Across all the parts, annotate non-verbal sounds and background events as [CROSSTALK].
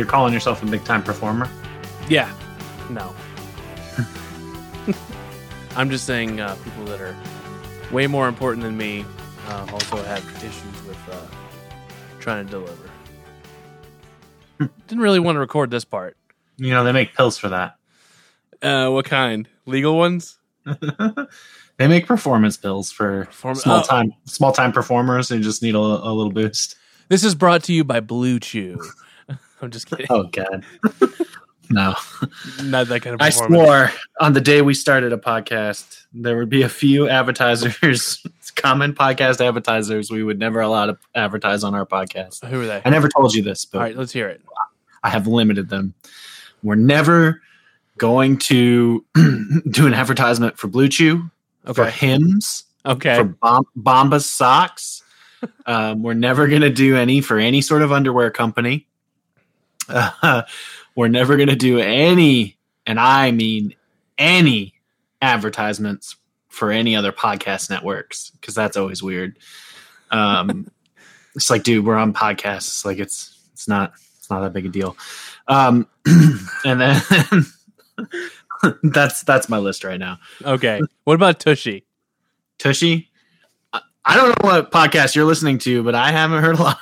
You're calling yourself a big time performer? Yeah. No. [LAUGHS] I'm just saying uh, people that are way more important than me uh, also have issues with uh, trying to deliver. Didn't really want to record this part. You know, they make pills for that. Uh, what kind? Legal ones? [LAUGHS] they make performance pills for Perform- small oh. time small time performers who just need a, a little boost. This is brought to you by Blue Chew. [LAUGHS] I'm just kidding. Oh god. no. Not that kind of I swore on the day we started a podcast, there would be a few advertisers, [LAUGHS] common podcast advertisers we would never allow to advertise on our podcast. Who are they? I never told you this, but All right, let's hear it. I have limited them. We're never going to [CLEARS THROAT] do an advertisement for Blue Chew, okay. for Hims, Okay. for Bom- Bombas socks. [LAUGHS] um, we're never going to do any for any sort of underwear company. Uh, [LAUGHS] we're never going to do any, and I mean any advertisements for any other podcast networks because that's always weird. Um, [LAUGHS] it's like, dude, we're on podcasts. Like, it's it's not it's not that big a deal. Um, [CLEARS THROAT] and then [LAUGHS] that's that's my list right now. okay. What about Tushy? Tushy. I- I don't know what podcast you're listening to, but I haven't heard a lot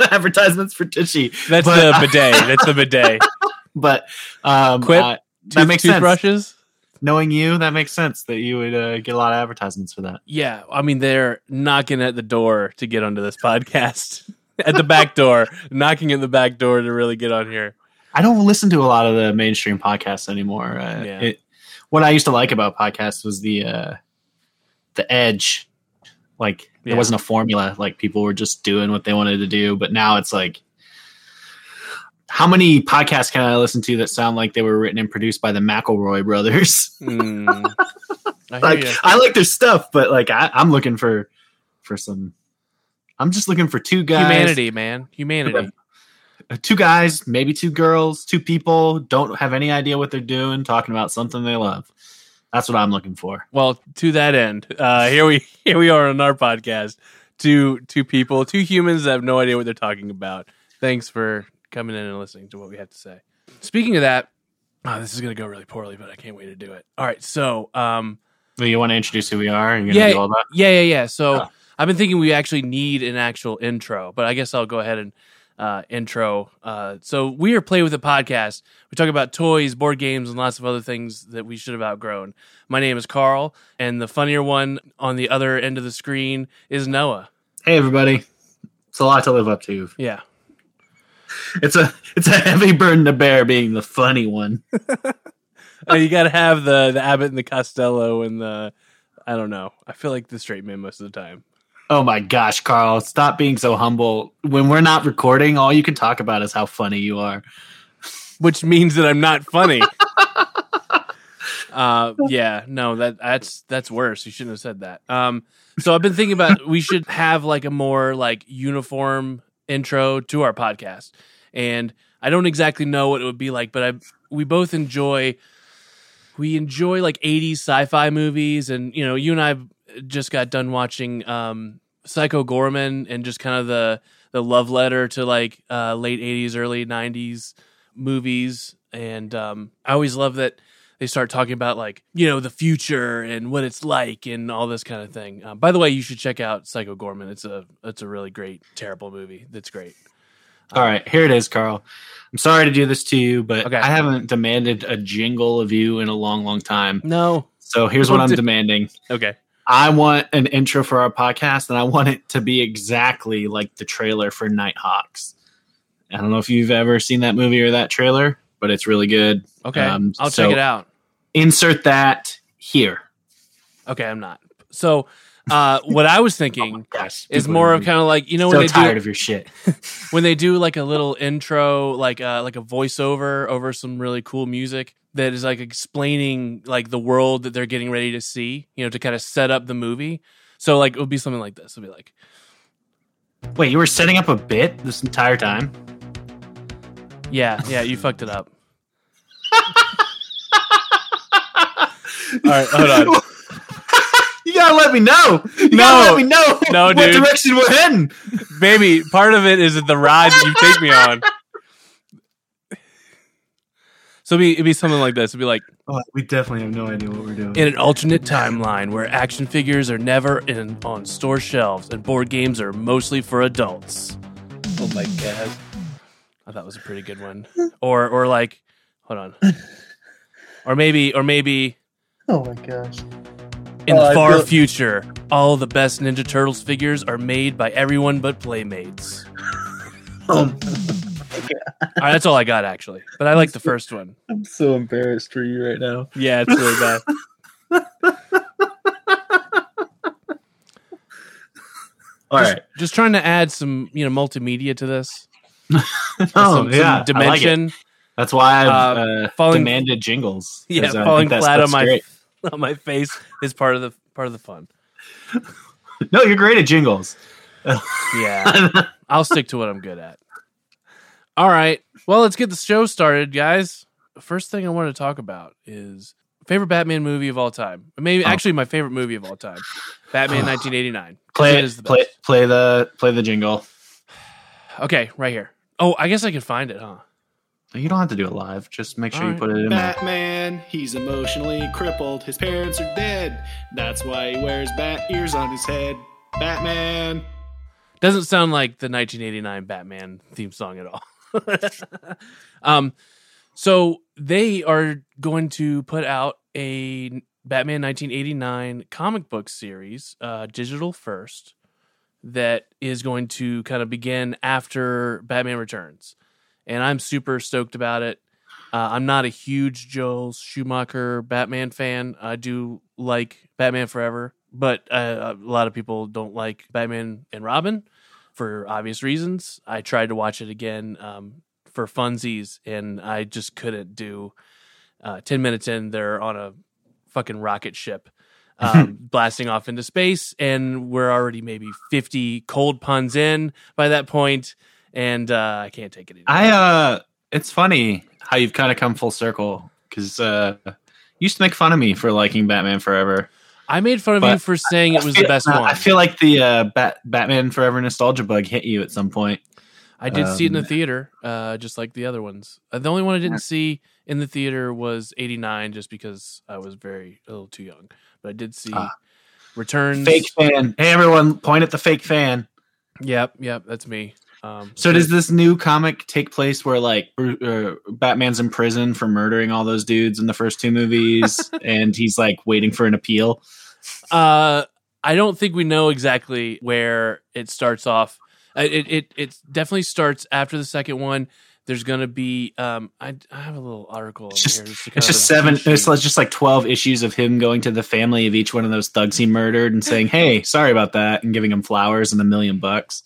[LAUGHS] advertisements for Tushy. That's But- the bidet. That's the bidet. [LAUGHS] But um, Quip? uh, that Tooth- makes sense. toothbrushes? Knowing you, that makes sense that you would uh, get a lot of advertisements for that. Yeah, I mean they're knocking at the door to get onto this podcast. [LAUGHS] at the back door, knocking at the back door to really get on here. I don't listen to a lot of the mainstream podcasts anymore. Uh, Yeah. it, what I used to like about podcasts was the uh, the edge. Like there wasn't a formula. Like people were just doing what they wanted to do. But now it's like, how many podcasts can I listen to that sound like they were written and produced by the McElroy brothers? [LAUGHS] Mm. I like ya. I like their stuff, but like I, I'm looking for for some. I'm just looking for two guys, humanity, man, humanity. [LAUGHS] two guys, maybe two girls, two people don't have any idea what they're doing, talking about something they love. That's what I'm looking for. Well, to that end, uh, here we [LAUGHS] here we are on our podcast. Two two people, two humans that have no idea what they're talking about. Thanks for coming in and listening to what we have to say. Speaking of that, oh, this is going to go really poorly, but I can't wait to do it. All right, so um, Do you want to introduce who we are? You're Yeah, gonna do all that. Yeah, yeah, yeah. So Ah. I've been thinking we actually need an actual intro, but I guess I'll go ahead and uh, intro. Uh, so we are Play with a podcast. We talk about toys, board games, and lots of other things that we should have outgrown. My name is Carl, and the funnier one on the other end of the screen is Noah. Hey, everybody! It's a lot to live up to. Yeah. It's a it's a heavy burden to bear, being the funny one. Uh, [LAUGHS] you got to have the the Abbott and the Costello and the I don't know. I feel like the straight man most of the time. Oh my gosh, Carl! Stop being so humble. When we're not recording, all you can talk about is how funny you are. which means that I'm not funny. [LAUGHS] uh, yeah, no, that that's that's worse. You shouldn't have said that. Um, so I've been thinking about we should have like a more like uniform intro to our podcast, and I don't exactly know what it would be like, but I we both enjoy we enjoy like 80s sci-fi movies, and you know, you and I just got done watching um, Psycho Goreman and just kind of the the love letter to like uh, late 80s, early 90s movies and um, i always love that they start talking about like you know the future and what it's like and all this kind of thing uh, by the way you should check out psycho goreman it's a it's a really great terrible movie that's great All right, here it is, Carl. I'm sorry to do this to you, but Okay. I haven't demanded a jingle of you in a long, long time. no So here's what I'm demanding. okay I want an intro for our podcast, and I want it to be exactly like the trailer for Nighthawks. I don't know if you've ever seen that movie or that trailer, but it's really good. okay Um, i'll so- check it out Insert that here. okay i'm not so uh what i was [LAUGHS] thinking Gosh, is more of kind of like you know so when they tired do of your shit. [LAUGHS] when they do like a little intro like uh like a voiceover over some really cool music that is like explaining like the world that they're getting ready to see you know to kind of set up the movie so like it would be something like this it'll be like Wait, you were setting up a bit this entire time? yeah yeah you fucked it up [LAUGHS] all right hold on You gotta let me know. You No. gotta let me know No, what dude. direction we're heading. baby part of it is the ride that you take me on So it'd be, it'd be something like this. It'd be like Oh, we definitely have no idea what we're doing. in an alternate timeline where action figures are never in on store shelves and board games are mostly for adults. oh my god. Oh, I thought it was a pretty good one. Or or like, hold on. Or maybe or maybe Oh my gosh. In the I far feel- future, all the best Ninja Turtles figures are made by everyone but Playmates. Um, [LAUGHS] All right, that's all I got actually. But I like the first one. I'm so embarrassed for you right now. Yeah, it's really bad. [LAUGHS] All just, right. just trying to add some, you know, multimedia to this. [LAUGHS] Oh some, some yeah, like it. dimension. That's why I've Uh, uh, falling- demanded jingles. Yeah, falling flat on my great. [LAUGHS] on my face is part of the part of the fun. No, you're great at jingles. [LAUGHS] Yeah, I'll stick to what I'm good at. All right, well, let's get the show started, guys. First thing I want to talk about is favorite Batman movie of all time. Maybe Oh. actually my favorite movie of all time, Batman [SIGHS] 1989. play it is the play play the play the jingle. [SIGHS] Okay, right here. Oh, I guess I can find it, huh? You don't have to do it live. Just make sure All you right. put it in there. Batman, he's emotionally crippled. His parents are dead. That's why he wears bat ears on his head. Batman. Doesn't sound like the 1989 Batman theme song at all. [LAUGHS] um, so they are going to put out a Batman 1989 comic book series, uh, digital first, that is going to kind of begin after Batman Returns, and I'm super stoked about it. Uh, I'm not a huge Joel Schumacher Batman fan. I do like Batman Forever, but uh, a lot of people don't like Batman and Robin for obvious reasons. I tried to watch it again um, for funsies, and I just couldn't do. Uh, Ten minutes in, they're on a fucking rocket ship, [LAUGHS] um, blasting off into space, and we're already maybe fifty cold puns in by that point, and uh, I can't take it anymore. I uh, it's funny how you've kind of come full circle because uh, you used to make fun of me for liking Batman Forever. I made fun of But you for saying it was I the feel- best I one. feel like the uh, Bat- Batman Forever nostalgia bug hit you at some point. I did see it in the Um, theater, uh, just like the other ones. Uh, the only one I didn't see in the theater was '89, just because I was very a little too young. But I did see Ah. Returns. Fake fan. Hey, everyone, point at the fake fan. Yep, yep, that's me. Um, So does this new comic take place where like uh, Batman's in prison for murdering all those dudes in the first two movies, [LAUGHS] and he's like waiting for an appeal? Uh, I don't think we know exactly where it starts off. It it it definitely starts after the second one. There's gonna be um I, I have a little article It's just- It's just seven. It's just like twelve issues of him going to the family of each one of those thugs he murdered and saying, [LAUGHS] "Hey, sorry about that," and giving him flowers and a million bucks.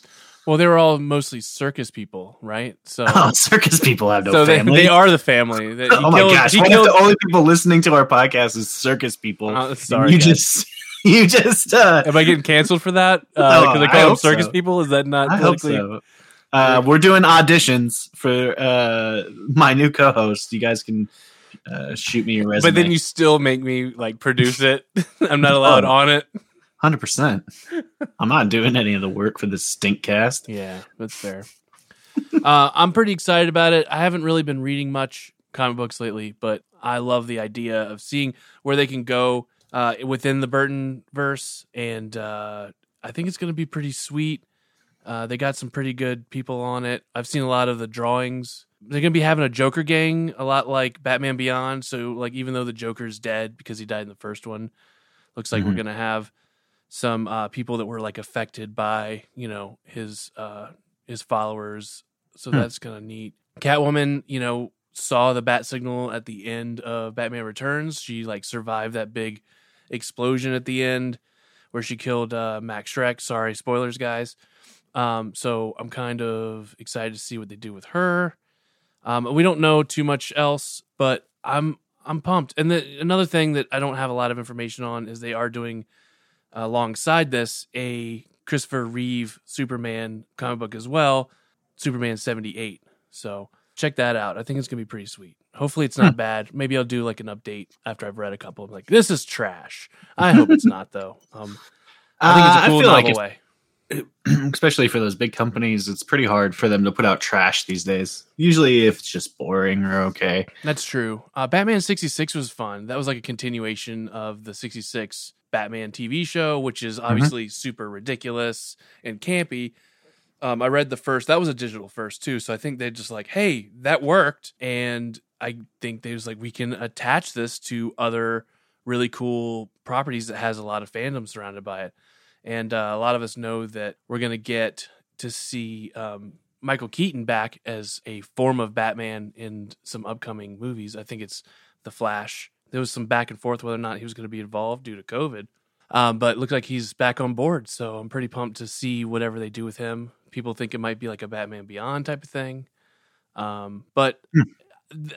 Well, they were all mostly circus people, right? So [LAUGHS] Oh, circus people have no so family. they are the family. He [LAUGHS] oh my killed- gosh! he killed- the only people listening to our podcast is circus people? Oh, And sorry, you guys. just [LAUGHS] you just uh, Am I getting canceled for that? Oh, Because I I call them circus so. people. Is that not I hope so. Uh, we're doing auditions for uh, my new co-host. You guys can uh, shoot me your resume. But then you still make me like produce it. I'm not allowed Oh. on it. Hundred percent. I'm not doing any of the work for this stink cast. Yeah, that's fair. uh, I'm pretty excited about it. I haven't really been reading much comic books lately, but I love the idea of seeing where they can go uh, within the Burton verse, and uh, I think it's going to be pretty sweet. Uh, they got some pretty good people on it. I've seen a lot of the drawings. They're going to be having a Joker gang, a lot like Batman Beyond. So, like, even though the Joker's dead because he died in the first one, looks like we're Mhm. going to have some uh, people that were like affected by you know his uh, his followers. So Hmm. that's kind of neat. Catwoman, you know, saw the bat signal at the end of Batman Returns. She like survived that big explosion at the end where she killed uh, Max Shreck. Sorry, spoilers, guys. Um, so I'm kind of excited to see what they do with her. Um, we don't know too much else, but I'm I'm pumped. And the, another thing that I don't have a lot of information on is they are doing alongside this a Christopher Reeve Superman comic book as well, Superman 78. So check that out. I think it's gonna be pretty sweet. Hopefully it's not bad. Maybe I'll do like an update after I've read a couple. I'm like, this is trash. I hope it's not though. Um, I think it's Uh, a cool feel novel like [CLEARS THROAT] especially for those big companies, it's pretty hard for them to put out trash these days. Usually, if it's just boring or okay. That's true. Uh, Batman 66 was fun. That was like a continuation of the 66 Batman TV show, which is obviously super ridiculous and campy. Um, I read the first, that was a digital first too. So I think they just like, hey, that worked. And I think they was like, we can attach this to other really cool properties that has a lot of fandom surrounded by it. And uh, a lot of us know that we're going to get to see um, Michael Keaton back as a form of Batman in some upcoming movies. I think it's The Flash. There was some back and forth whether or not he was going to be involved due to COVID. Um, but it looked like he's back on board. So I'm pretty pumped to see whatever they do with him. People think it might be like a Batman Beyond type of thing. Um, but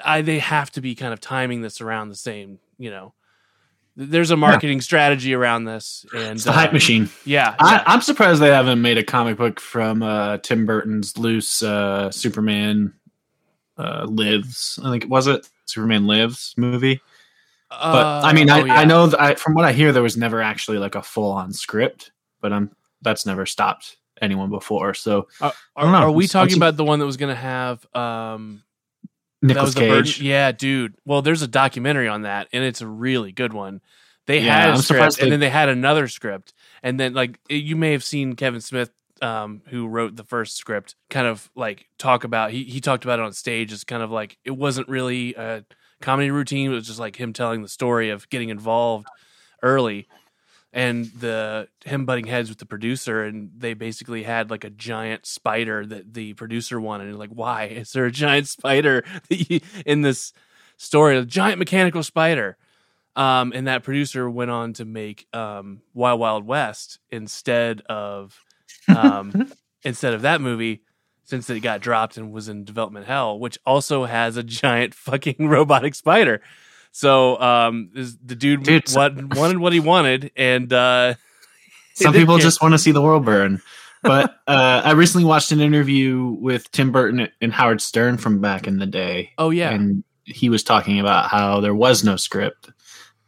I, they have to be kind of timing this around the same, you know. There's a marketing strategy around this, and It's the hype uh, machine. Yeah, I, yeah. I'm surprised they haven't made a comic book from uh, Tim Burton's loose uh, Superman uh, lives. I think was it Superman Lives movie. But I mean, Uh, I, oh, yeah. I know that I, from what I hear, there was never actually like a full on script, but I'm that's never stopped anyone before. So Are, I are we talking about the one that was going to have um Nicholas was the Burton- Cage. Yeah, dude. Well, there's a documentary on that, and it's a really good one. They Yeah, had a I'm script, surprised and then they had another script, and then like you may have seen Kevin Smith, um, who wrote the first script, kind of like talk about. He he talked about it on stage as kind of like it wasn't really a comedy routine. It was just like him telling the story of getting involved early and the him butting heads with the producer and they basically had like a giant spider that the producer wanted and like why? [LAUGHS] Is there a giant spider [LAUGHS] in this story? A giant mechanical spider. Um and that producer went on to make um wild wild west instead of um [LAUGHS] instead of that movie since it got dropped and was in development hell which also has a giant [LAUGHS] fucking robotic spider. So um is the dude, Dude, so- what, wanted what he wanted and uh [LAUGHS] Some people just want to see the world burn. [LAUGHS] But uh, I recently watched an interview with Tim Burton and Howard Stern from back in the day. oh yeah. And he was talking about how there was no script,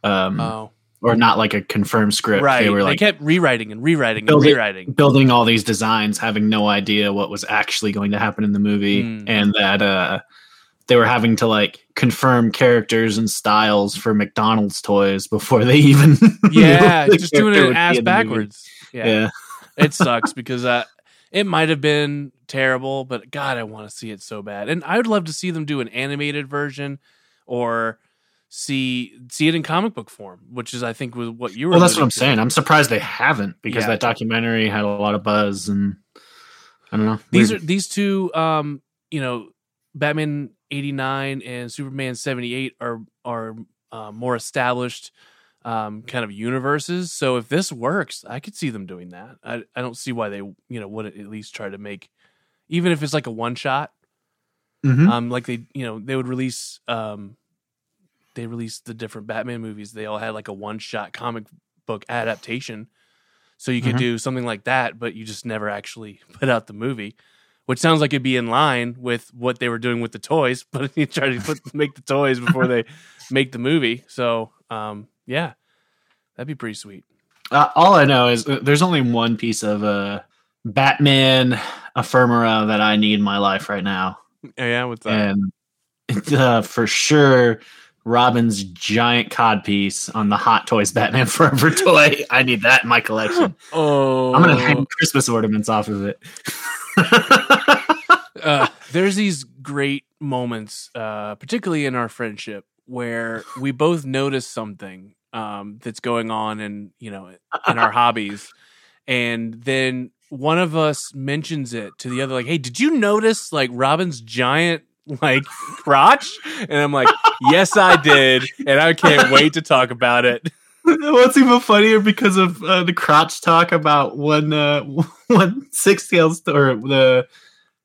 um, oh or not like a confirmed script. right They they, were like kept rewriting and rewriting and rewriting building all these designs, having no idea what was actually going to happen in the movie, Hmm. and that uh, they were having to like confirm characters and styles for McDonald's toys before they [LAUGHS] even yeah just doing it ass in the movie. backwards yeah, Yeah. it sucks because uh it might have been terrible but god i want to see it so bad and i would love to see them do an animated version or see see it in comic book form which is i think was what you were Well, that's what I'm to. saying. I'm surprised they haven't because Yeah. that documentary had a lot of buzz and I don't know. these are these two um you know batman 89 and superman 78 are are uh, more established um kind of universes so if this works i could see them doing that i i don't see why they you know wouldn't at least try to make even if it's like a one shot Mhm. um like they you know they would release um they released the different batman movies. They all had like a one shot comic book adaptation. So you could Mhm. do something like that but you just never actually [LAUGHS] put out the movie which sounds like it'd be in line with what they were doing with the toys [LAUGHS] but you try to put make the toys before they [LAUGHS] make the movie. So um yeah that'd be pretty sweet. Uh, all I know is uh, there's only one piece of uh, Batman ephemera that I need in my life right now, oh, yeah? What's that? And uh, for sure, Robin's giant cod piece on the Hot Toys Batman [LAUGHS] Forever toy. I need that in my collection. [GASPS] oh I'm gonna hang Christmas ornaments off of it. [LAUGHS] uh, [LAUGHS] there's these great moments, uh, particularly in our friendship, where we both notice something um, that's going on in you know in our hobbies, and then one of us mentions it to the other, like, "Hey, did you notice like Robin's giant?" Like crotch, and I'm like, yes, I did, and I can't wait to talk about it. What's even funnier because of uh, the crotch talk about one uh, [LAUGHS] one six tails or the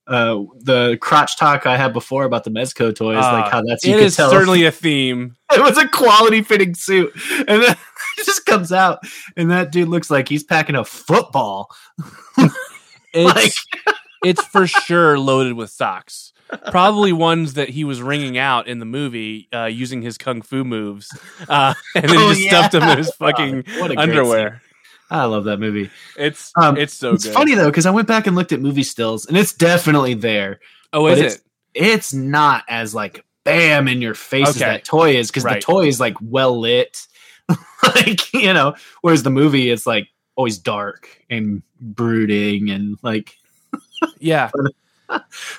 uh, the crotch talk I had before about the Mezco toys, like Uh, how that's you It is tell certainly [LAUGHS] a theme. it was a quality fitting suit, and then [LAUGHS] it just comes out, and that dude looks like he's packing a football. It's Like- it's for sure loaded with socks. Probably ones that he was ringing out in the movie uh, using his kung fu moves, uh, [LAUGHS] and then he Oh, just stuffed them in his fucking [LAUGHS] underwear. I love that movie. It's Um, it's so it's good. funny though because I went back and looked at movie stills, and it's definitely there. Oh, is it's- it? It's not as like bam in your face as that toy is because Right. the toy is like well lit, [LAUGHS] like you know. Whereas the movie is like always dark and brooding and like. Yeah.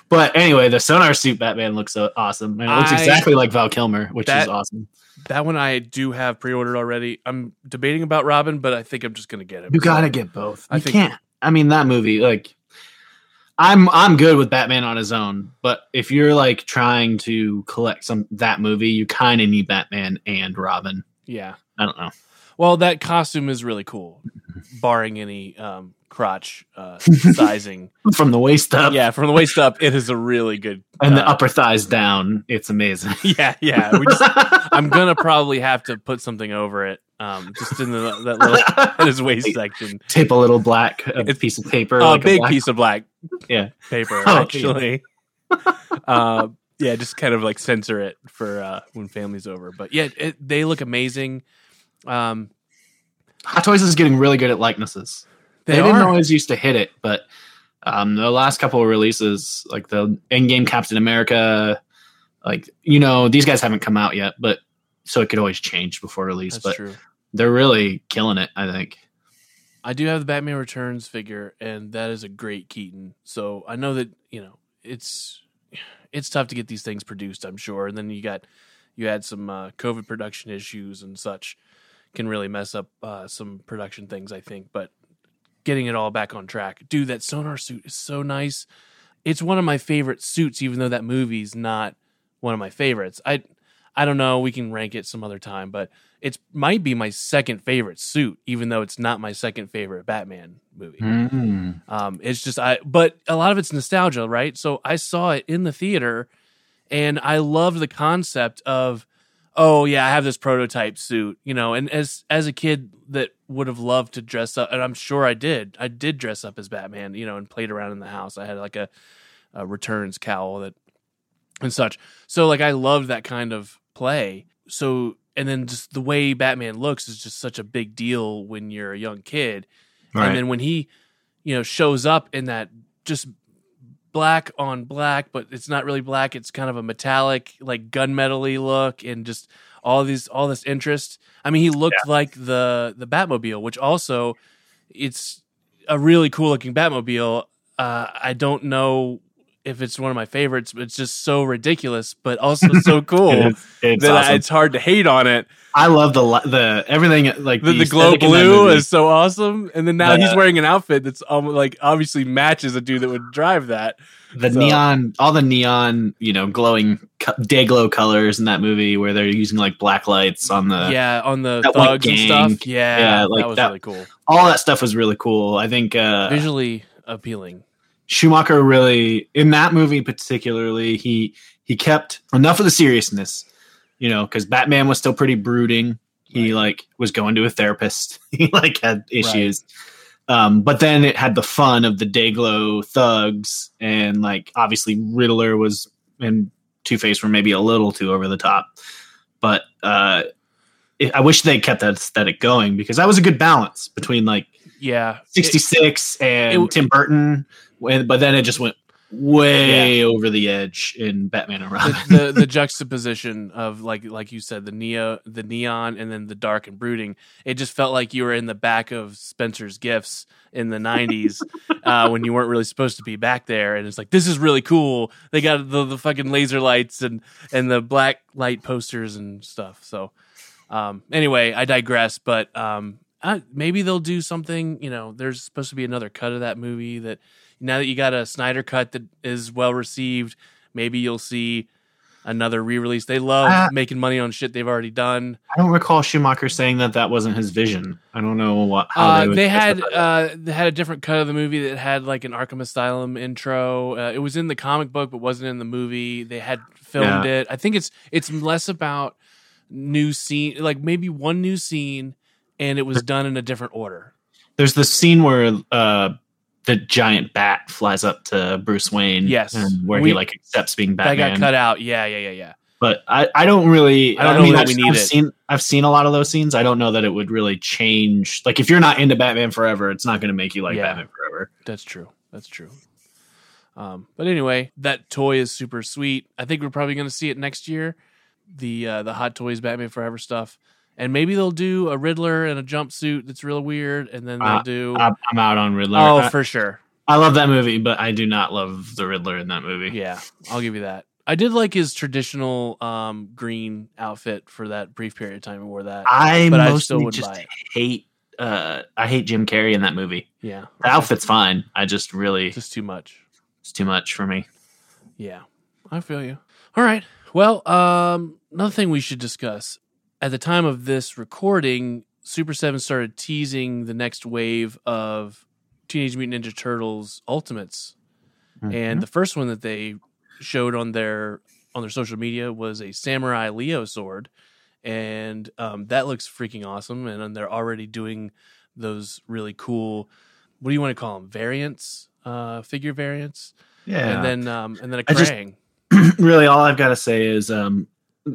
But anyway, the sonar suit Batman looks so awesome, and it looks I- exactly like Val Kilmer, which That- is awesome. That one I do have pre-ordered already. I'm debating about Robin, but I think I'm just gonna get it. You gotta get both. I You think- can't. I mean, that movie, like, I'm I'm good with Batman on his own, but if you're like trying to collect some that movie, you kind of need Batman and Robin. Yeah. I don't know. Well, that costume is really cool, barring any um, crotch uh, [LAUGHS] sizing. From the waist up, yeah, from the waist up, it is a really good. and the uh, upper thighs down, it's amazing. [LAUGHS] Yeah, yeah. Just, [LAUGHS] I'm gonna probably have to put something over it, um, just in the that little in his waist section. Tape a little black a piece of paper, A like big black- piece of black Yeah. paper, Oh, actually. uh, yeah, just kind of like censor it for uh, when family's over. But yeah, it, they look amazing. Um, Hot Toys is getting really good at likenesses. They, They, didn't always used to hit it, but um, the last couple of releases, like the Endgame Captain America, like you know, these guys haven't come out yet, but so it could always change before release. That's but true. they're really killing it. I think. I do have the Batman Returns figure, and that is a great Keaton. So I know that you know it's it's tough to get these things produced. I'm sure, and then you got you had some uh, COVID production issues and such can really mess up uh, some production things. I think, but getting it all back on track, dude, that sonar suit is so nice. It's one of my favorite suits, even though that movie's not one of my favorites. I I don't know. We can rank it some other time, but it might be my second favorite suit, even though it's not my second favorite Batman movie. Mm. Um, it's just I, but a lot of it's nostalgia, right? So I saw it in the theater, and I loved the concept of, oh yeah, I have this prototype suit, you know. And as as a kid that would have loved to dress up, and I'm sure I did, I did dress up as Batman, you know, and played around in the house. I had like a, a returns cowl that and such. So like I loved that kind of play. So and then just the way Batman looks is just such a big deal when you're a young kid. Right. And then when he, you know, shows up in that just black on black, but it's not really black. It's kind of a metallic, like gunmetally look, and just all these all this interest. I mean, he looked like the the Batmobile, which also it's a really cool looking Batmobile. Uh, I don't know if it's one of my favorites, but it's just so ridiculous, but [LAUGHS] also so cool It's, it's that I- it's hard to hate on it. I love the the everything like The, the glow in that blue is so awesome, and then now The- he's wearing an outfit that's um, like obviously matches a dude that would drive that. the so- neon, all the neon, you know, glowing day glow colors in that movie where they're using like black lights on the yeah, on the that thugs and stuff. Yeah, Yeah, like that was that- really cool. all that stuff was really cool. I think uh, Visually appealing. Schumacher really in that movie particularly he he kept enough of the seriousness, you know, because Batman was still pretty brooding. He like was going to a therapist. [LAUGHS] he like had issues. Um, but then it had the fun of the Dayglow thugs and like obviously Riddler was and Two Face were maybe a little too over the top. But uh it, I wish they kept that aesthetic going because that was a good balance between like Yeah, 66 and it- Tim Burton, but then it just went way over the edge in Batman and Robin. the, the the [LAUGHS] juxtaposition of like like you said the neo the neon and then the dark and brooding. It just felt like you were in the back of spencer's gifts in the 90s [LAUGHS] uh, when you weren't really supposed to be back there. And it's like this is really cool. They got the, the fucking laser lights and and the black light posters and stuff. So um anyway i digress. But um uh, maybe they'll do something you know there's supposed to be another cut of that movie that now that you got a snyder cut that is well received maybe you'll see another re-release. They love Uh, making money on shit they've already done. I don't recall Schumacher saying that that wasn't his vision. I don't know what how Uh, they, would they had uh, they had a different cut of the movie that had like an Arkham Asylum intro. Uh, it was in the comic book, but wasn't in the movie. They had filmed it. I think it's it's less about new scene, like maybe one new scene, and it was done in a different order. There's the scene where uh, the giant bat flies up to Bruce Wayne. Yes. and where We- he like accepts being Batman. That got cut out. Yeah, yeah, yeah, yeah. But I, I don't really. I don't know that I've, we need I've it. Seen, I've seen a lot of those scenes. I don't know that it would really change. Like if you're not into Batman Forever, it's not going to make you like Yeah. Batman Forever. That's true. That's true. Um, but anyway, that toy is super sweet. I think we're probably going to see it next year. The uh, the Hot Toys Batman Forever stuff, and maybe they'll do a Riddler in a jumpsuit that's real weird, and then they'll Uh, do. I'm, out on Riddler. oh, I, for sure. I love that movie, but I do not love the Riddler in that movie. Yeah, I'll give you that. I did like his traditional um, green outfit for that brief period of time. He wore that. I But I mostly still wouldn't just hate. Uh, I hate Jim Carrey in that movie. yeah, The outfit's fine. I just really just too much. it's too much for me. Yeah, I feel you. All right. Well, um, another thing we should discuss. At the time of this recording, Super 7 started teasing the next wave of Teenage Mutant Ninja Turtles Ultimates. Mm-hmm. And the first one that they showed on their on their social media was a Samurai Leo sword. And um, that looks freaking awesome. And then they're already doing those really cool, what do you want to call them? Variants, uh, figure variants. yeah, And then um, and then a I just- [CLEARS THROAT] really all I've got to say is um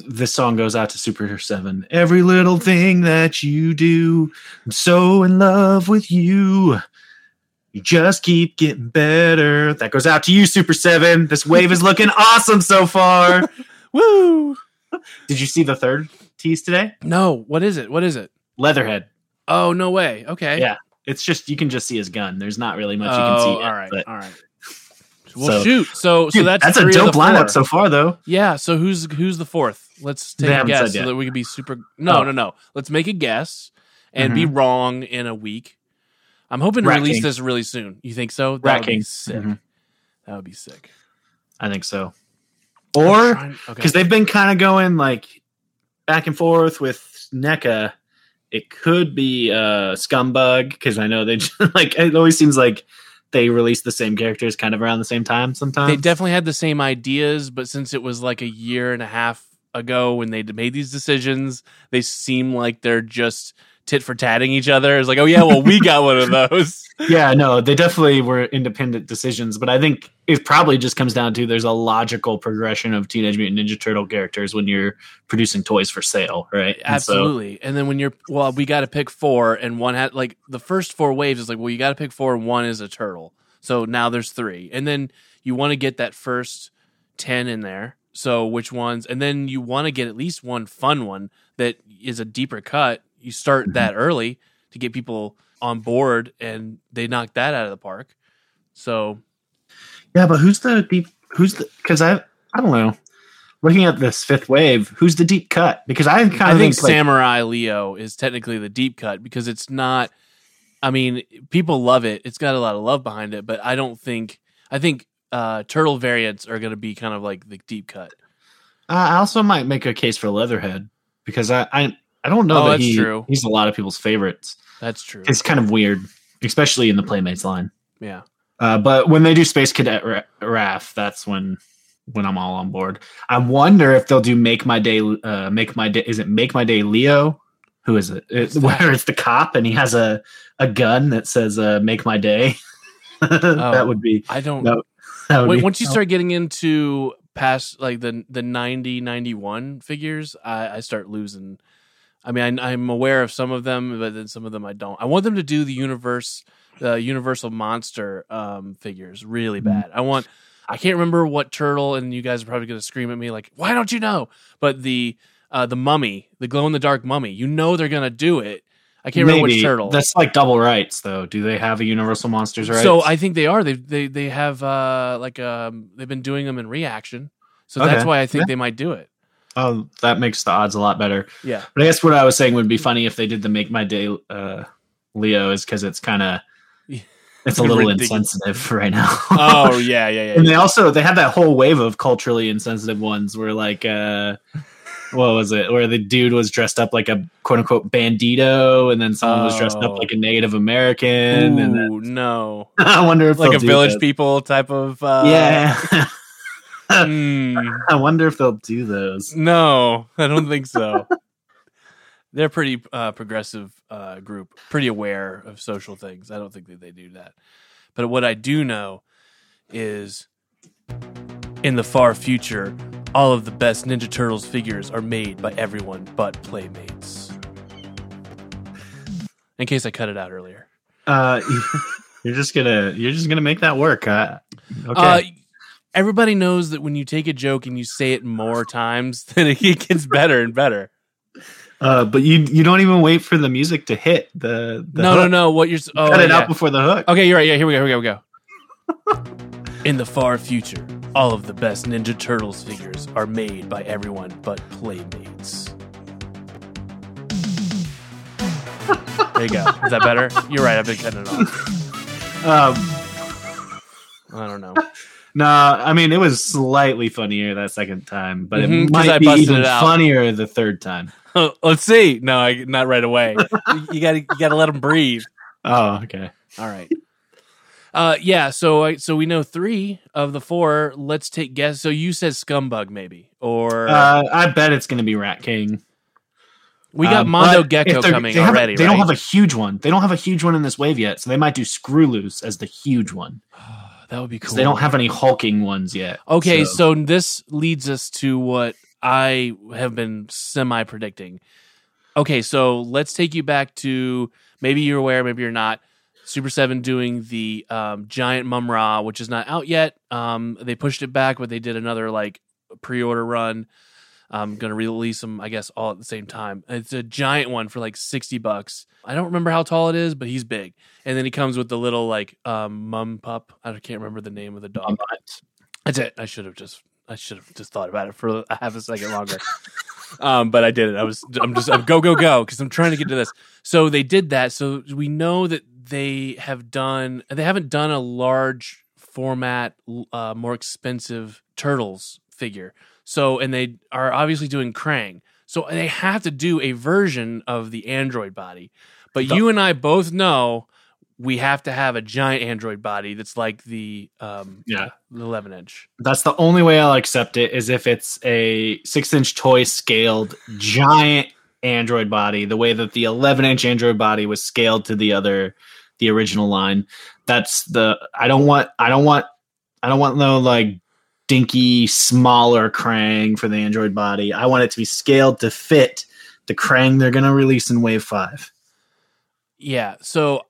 this song goes out to Super 7. Every little thing that you do, I'm so in love with you. You just keep getting better. That goes out to you, Super 7. This wave is looking [LAUGHS] awesome so far. [LAUGHS] Woo! Did you see the third tease today? No, what is it? What is it? Leatherhead. Oh, no way. Okay. Yeah, It's just you can just see his gun. There's not really much you Oh, can see. Oh, yet, all right. but- All right. Well, So- shoot. So, so Dude, that's that's a dope lineup so far, though. Yeah. So who's who's the fourth? Let's They take a guess so yet. that we can be super. No, Oh. no, no. Let's make a guess and be Mm-hmm. wrong in a week. I'm hoping to Rat release King. this really soon. You think so? That Rat would be King. sick. Mhm. That would be sick. I think so. Or trying- okay. because they've been kind of going like back and forth with NECA. It could be uh, Scumbug because I know they [LAUGHS] just, like it always seems like they release the same characters kind of around the same time sometimes. they definitely had the same ideas, but since it was like a year and a half ago when they made these decisions, they seem like they're just tit for tatting each other. It's like, oh yeah, well we got one of [LAUGHS] those. yeah, no, they definitely were independent decisions, but I think it probably just comes down to there's a logical progression of Teenage Mutant Ninja Turtle characters when you're producing toys for sale, right? And so- Absolutely. And then when you're well, we got to pick four, and one had like the first four waves is like, well, you got to pick four, and one is a turtle. So now there's three, and then you want to get that first ten in there. So which ones? And then you want to get at least one fun one that is a deeper cut. You start mm-hmm. that early to get people on board, and they knock that out of the park. So Yeah, but who's the deep? Who's the? Because I I don't know. Looking at this fifth wave, who's the deep cut? Because I kind of I think think, like, Samurai Leo is technically the deep cut because it's not. I mean, people love it. It's got a lot of love behind it, but I don't think. I think uh, turtle variants are going to be kind of like the deep cut. I also might make a case for Leatherhead because I I, I don't know Oh, that that's he, true. he's a lot of people's favorites. That's true. It's kind of weird, especially in the Playmates line. yeah. Uh, but when they do Space Cadet Ra- Raph, that's when when I'm all on board. I wonder if they'll do Make My Day. Uh, Make My Day. Is it Make My Day Leo? Who is it? It- where it's the cop and he has a a gun that says uh, "Make My Day." [LAUGHS] that would be. I don't. That [LAUGHS] Wait, once you start getting into past like the the 90 91 figures I, I start losing. I mean I, i'm aware of some of them but then some of them i don't. I want them to do the universe the universal monster um figures really Mhm. bad. I want i can't remember what turtle and you guys are probably going to scream at me like why don't you know? But the uh the mummy the glow in the dark mummy you know they're going to do it i can't remember which turtle That's like double rights, though. Do they have a Universal Monsters right? so I think they are. They they they have uh like um they've been doing them in reaction. So that's why I think Yeah. they might do it. oh, that makes the odds a lot better. Yeah. But I guess what I was saying would be funny if they did the Make My Day uh, Leo, is because it's kind of it's a [LAUGHS] little Ridiculous. insensitive [LAUGHS] right now. Oh yeah, yeah, yeah. and they also they had that whole wave of culturally insensitive ones where like uh what was it where the dude was dressed up like a quote unquote bandito and then someone was dressed Oh. up like a native american and then, no. [LAUGHS] i wonder if Like a village that. people type of uh yeah [LAUGHS] [LAUGHS] mm, i wonder if they'll do those no, I don't think so. They're pretty uh progressive uh group, pretty aware of social things. I don't think that they do that. But what I do know is in the far future, All of the best Ninja Turtles figures are made by everyone but Playmates. In case I cut it out earlier. Uh, [LAUGHS] you're just gonna you're just gonna make that work. Uh, okay. Uh, everybody knows that when you take a joke and you say it more times, [LAUGHS] then it gets better and better. Uh, but you you don't even wait for the music to hit the. the no, no, hook. no. What you're oh, Cut it yeah. out before the hook. Okay, you're right. Yeah, here we go. Here we go. Here we go. [LAUGHS] In the far future, all of the best Ninja Turtles figures are made by everyone but Playmates. there you go. Is that better? You're right. I've been cutting it off. Um, I don't know. no, I mean it was slightly funnier that second time, but Mhm, it might be even funnier the third time. [LAUGHS] Let's see. No, I, not right away. You- you got to you got to let them breathe. [LAUGHS] Oh, okay. All right. Uh, yeah. So, I so we know three of the four. Let's take guess. So you said Scumbug, maybe, or Uh, I bet it's going to be Rat King. we got Um, Mondo Gecko coming they already. They right? don't have a huge one. They don't have a huge one in this wave yet, so they might do Screw Loose as the huge one. [SIGHS] that would be cool. They don't have any hulking ones yet. Okay, so- so. this leads us to what I have been semi predicting. Okay, so let's take you back to maybe you're aware, maybe you're not. Super Seven doing the um, giant Mumm-Ra, which is not out yet. Um, they pushed it back, but they did another like pre-order run. I'm gonna release them, I guess, all at the same time. It's a giant one for like sixty bucks. I don't remember how tall it is, but he's big. And then he comes with the little like um, mum pup. I can't remember the name of the dog. That's it. I should have just I should have just thought about it for a half a second longer. [LAUGHS] um, but I did it. I was I'm just I'm go go go because I'm trying to get to this. So they did that. So we know that they have done. They haven't done a large format, uh, more expensive turtles figure. So and they are obviously doing Krang. So they have to do a version of the android body. But you and I both know we have to have a giant android body that's like the um Yeah. the 11 inch. That's the only way I'll accept it is if it's a six inch toy scaled giant Android body, the way that the 11 inch Android body was scaled to the other, the original line. That's the, I don't want, I don't want, I don't want no like dinky, smaller Krang for the Android body. I want it to be scaled to fit the Krang they're going to release in Wave 5. Yeah. So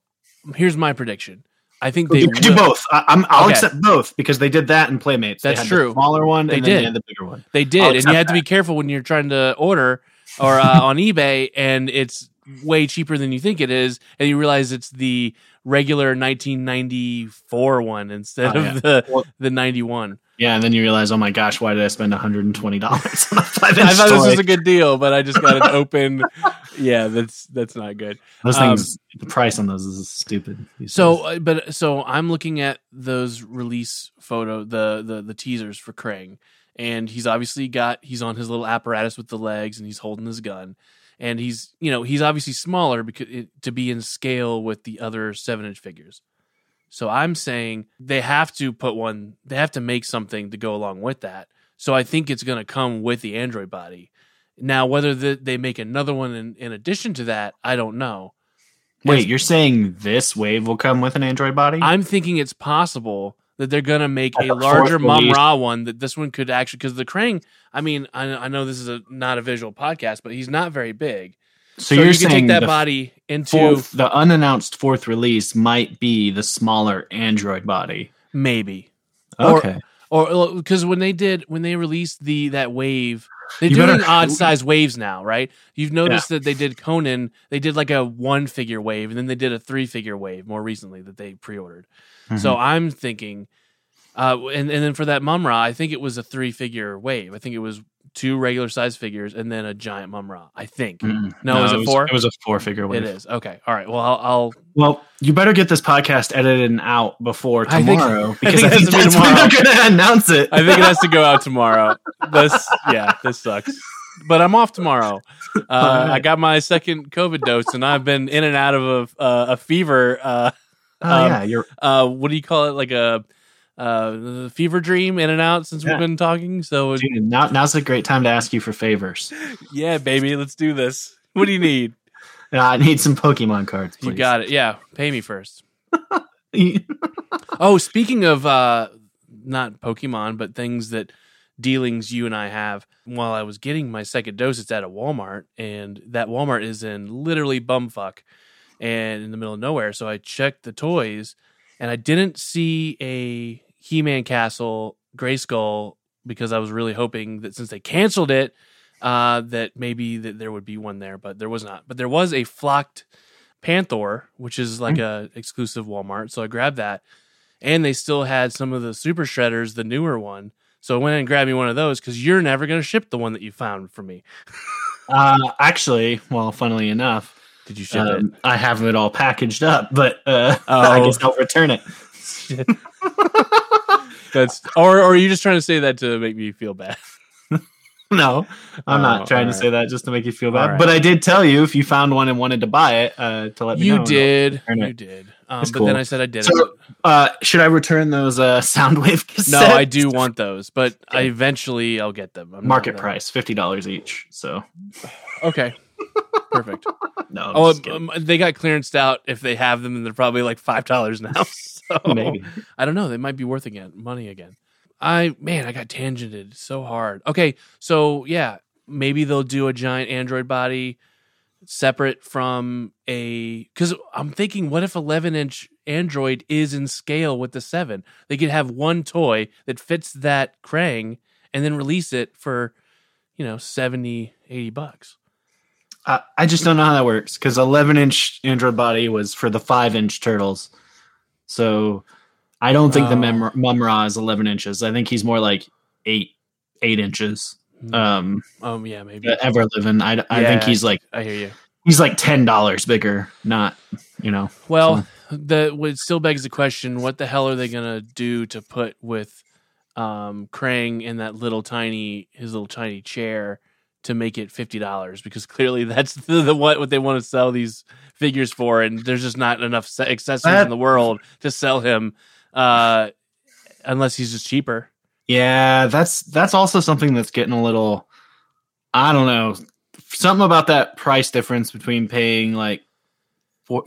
here's my prediction. I think They could do both. I, I'm, I'll Okay. accept both because they did that in Playmates. They That's had true. The smaller one, They and then did. they had the bigger one. They did, and you have to be careful when you're trying to order or uh, [LAUGHS] on eBay, and it's way cheaper than you think it is, and you realize it's the regular 1994 one instead Oh, of the Well- the 91. Yeah, and then you realize, oh my gosh, why did I spend 120 dollars on a five [LAUGHS] I thought this was a good deal, but I just got an [LAUGHS] open. yeah, that's that's not good. Those um, things, the price on those is stupid. So, uh, but so I'm looking at those release photo, the the the teasers for Krang, and he's obviously got he's on his little apparatus with the legs, and he's holding his gun, and he's you know he's obviously smaller because it, to be in scale with the other seven inch figures. So I'm saying they have to put one, they have to make something to go along with that. So I think it's going to come with the Android body. Now, whether the, they make another one in, in addition to that, I don't know. wait, you're saying this wave will come with an Android body? I'm thinking it's possible that they're to make a larger Mum. Ra one. That this one could actually because the Krang. I mean, I, I know this is a not a visual podcast, but he's not very big. so, So, you're you can saying take that body into fourth, the unannounced fourth release might be the smaller Android body. maybe Okay, or because when they did when they released the that wave. They're You doing better- odd size waves now, right? You've noticed that they did Conan. They did like a one figure wave, and then they did a three figure wave more recently that they pre ordered. Mm-hmm. So I'm thinking, uh, and and then for that Mumm-Ra, I think it was a three figure wave. I think it was two regular size figures and then a giant Mumm-Ra. I think Mm, No, is it was, four? It was a four figure wave. it is okay. All right. Well, I'll. I'll Well, you better get this podcast edited and out before I think- tomorrow [LAUGHS] I because think I think, has to be that's tomorrow. they're going to announce it. I think it has to go out [LAUGHS] tomorrow. This, yeah, this sucks. But I'm off tomorrow. [LAUGHS] Uh, right. I got my second COVID dose, and I've been in and out of a, uh, a fever. Oh um, yeah, you're uh, what do you call it? Like a uh, fever dream, in and out. Since Yeah. we've been talking, so dude, now. Now's a great time to ask you for favors. [LAUGHS] yeah, baby, let's do this. What do you need? Uh, [LAUGHS] I need some Pokemon cards. Please. You got it. Yeah, pay me first. [LAUGHS] Oh, speaking of uh not Pokemon, but things that dealings you and I have. While I was getting my second dose, it's at a Walmart, and that Walmart is in literally bumfuck and in the middle of nowhere. So I checked the toys, and I didn't see a He-Man Castle Grayskull because I was really hoping that since they canceled it, uh, that maybe that there would be one there, but there was not. But there was a flocked Panther, which is like a exclusive Walmart. So I grabbed that, and they still had some of the Super Shredders, the newer one. So I went and grabbed me one of those because you're never going to ship the one that you found for me. [LAUGHS] Uh, actually, well, funnily enough, Did you ship it? um, I have it all packaged up, but uh, [LAUGHS] Oh. I guess I'll return it. [LAUGHS] That's or or are you just trying to say that to make me feel bad? [LAUGHS] No, I'm Oh, not trying all to say that just to make you feel bad. right. But I did tell you if you found one and wanted to buy it, uh, to let me know. You did, you did. Um, but then. I said I didn't. So, uh, should I return those uh, Soundwave cassettes? no, I do want those, but I eventually I'll get them. I'm Market price, fifty dollars each. So Okay, perfect. no, I'm Oh, um, they got clearanced out. If they have them, and they're probably like five dollars now. [LAUGHS] So maybe. I don't know. They might be worth again money again. I man, I got tangented so hard. Okay, so yeah, maybe they'll do a giant Android body separate from a because I'm thinking, what if 11 inch Android is in scale with the seven? They could have one toy that fits that Krang and then release it for you know 70, 80 bucks. I, I just don't know how that works because 11 inch Android body was for the five inch turtles. So I don't think the Oh. Mem- Mumm-Ra is 11 inches. I think he's more like eight eight inches. Um, Um, yeah, maybe. ever living. I, I think he's like I hear you. he's like ten dollars bigger. Not you know. Well, the what still begs the question: What the hell are they gonna do to put with um, Krang in that little tiny his little tiny chair to make it fifty dollars? Because clearly that's [LAUGHS] the, the what what they want to sell these figures for, and there's just not enough accessories in the world to sell him uh, unless he's just cheaper. Yeah, that's that's also something that's getting a little. I don't know. Something about that price difference between paying like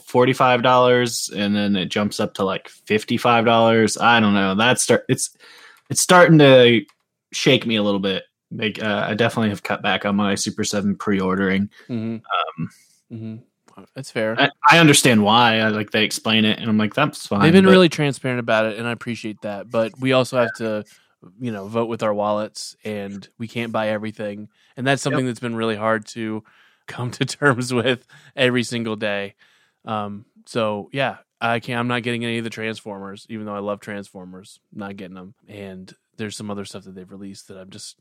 forty five dollars and then it jumps up to like fifty five dollars. I don't know. That's start. It's it's starting to shake me a little bit. Like uh, I definitely have cut back on my Super Seven pre ordering. Mm-hmm. Um, Mm-hmm. That's fair. I, I understand why. I like they explain it, and I'm like, that's fine. They've been but- really transparent about it, and I appreciate that. But we also have to, you know, vote with our wallets, and we can't buy everything, and that's something that's been really hard to come to [LAUGHS] terms with every single day. Um, so yeah, I can't. I'm not getting any of the Transformers, even though I love Transformers. Not getting them, and there's some other stuff that they've released that I'm just.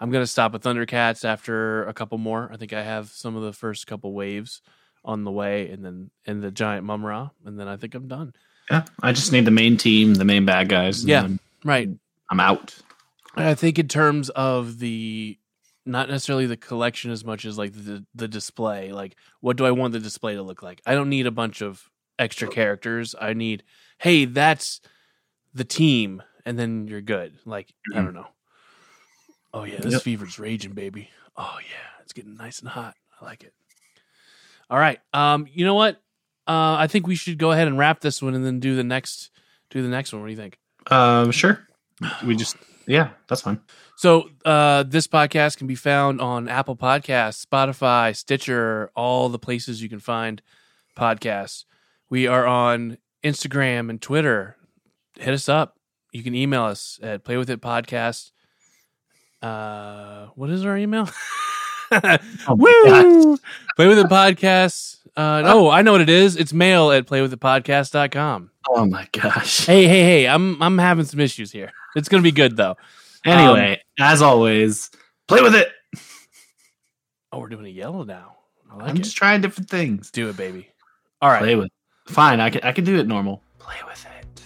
I'm gonna stop at Thundercats after a couple more. I think I have some of the first couple waves on the way, and then and the giant Mumm-Ra, and then I think I'm done. Yeah, I just need the main team, the main bad guys. Yeah. Right. I'm out. I think in terms of the not necessarily the collection as much as like the the display. Like what do I want the display to look like? I don't need a bunch of extra characters. I need hey, that's the team and then you're good. Like I mm. don't know. Oh yeah, this Yep. fever's raging, baby. Oh yeah, it's getting nice and hot. I like it. All right. Um you know what? Uh I think we should go ahead and wrap this one and then do the next do the next one. What do you think? Um, sure. We just [SIGHS] yeah, that's fine. So uh, this podcast can be found on Apple Podcasts, Spotify, Stitcher, all the places you can find podcasts. We are on Instagram and Twitter. Hit us up. You can email us at playwithitpodcast. Uh, what is our email? [LAUGHS] Oh my God. Woo! Play with the podcast. Uh, oh, I know what it is. It's mail at playwithitpodcast.com. Oh my gosh. Hey, hey, hey! I'm I'm having some issues here. It's gonna be good though. Anyway, as always, play with it. Oh, we're doing a yellow now. I like I'm it. just trying different things. Do it, baby. All right. Play with. Fine, I can I can do it normal. Play with it.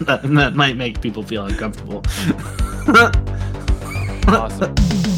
[LAUGHS] that, that might make people feel uncomfortable. [LAUGHS] Awesome.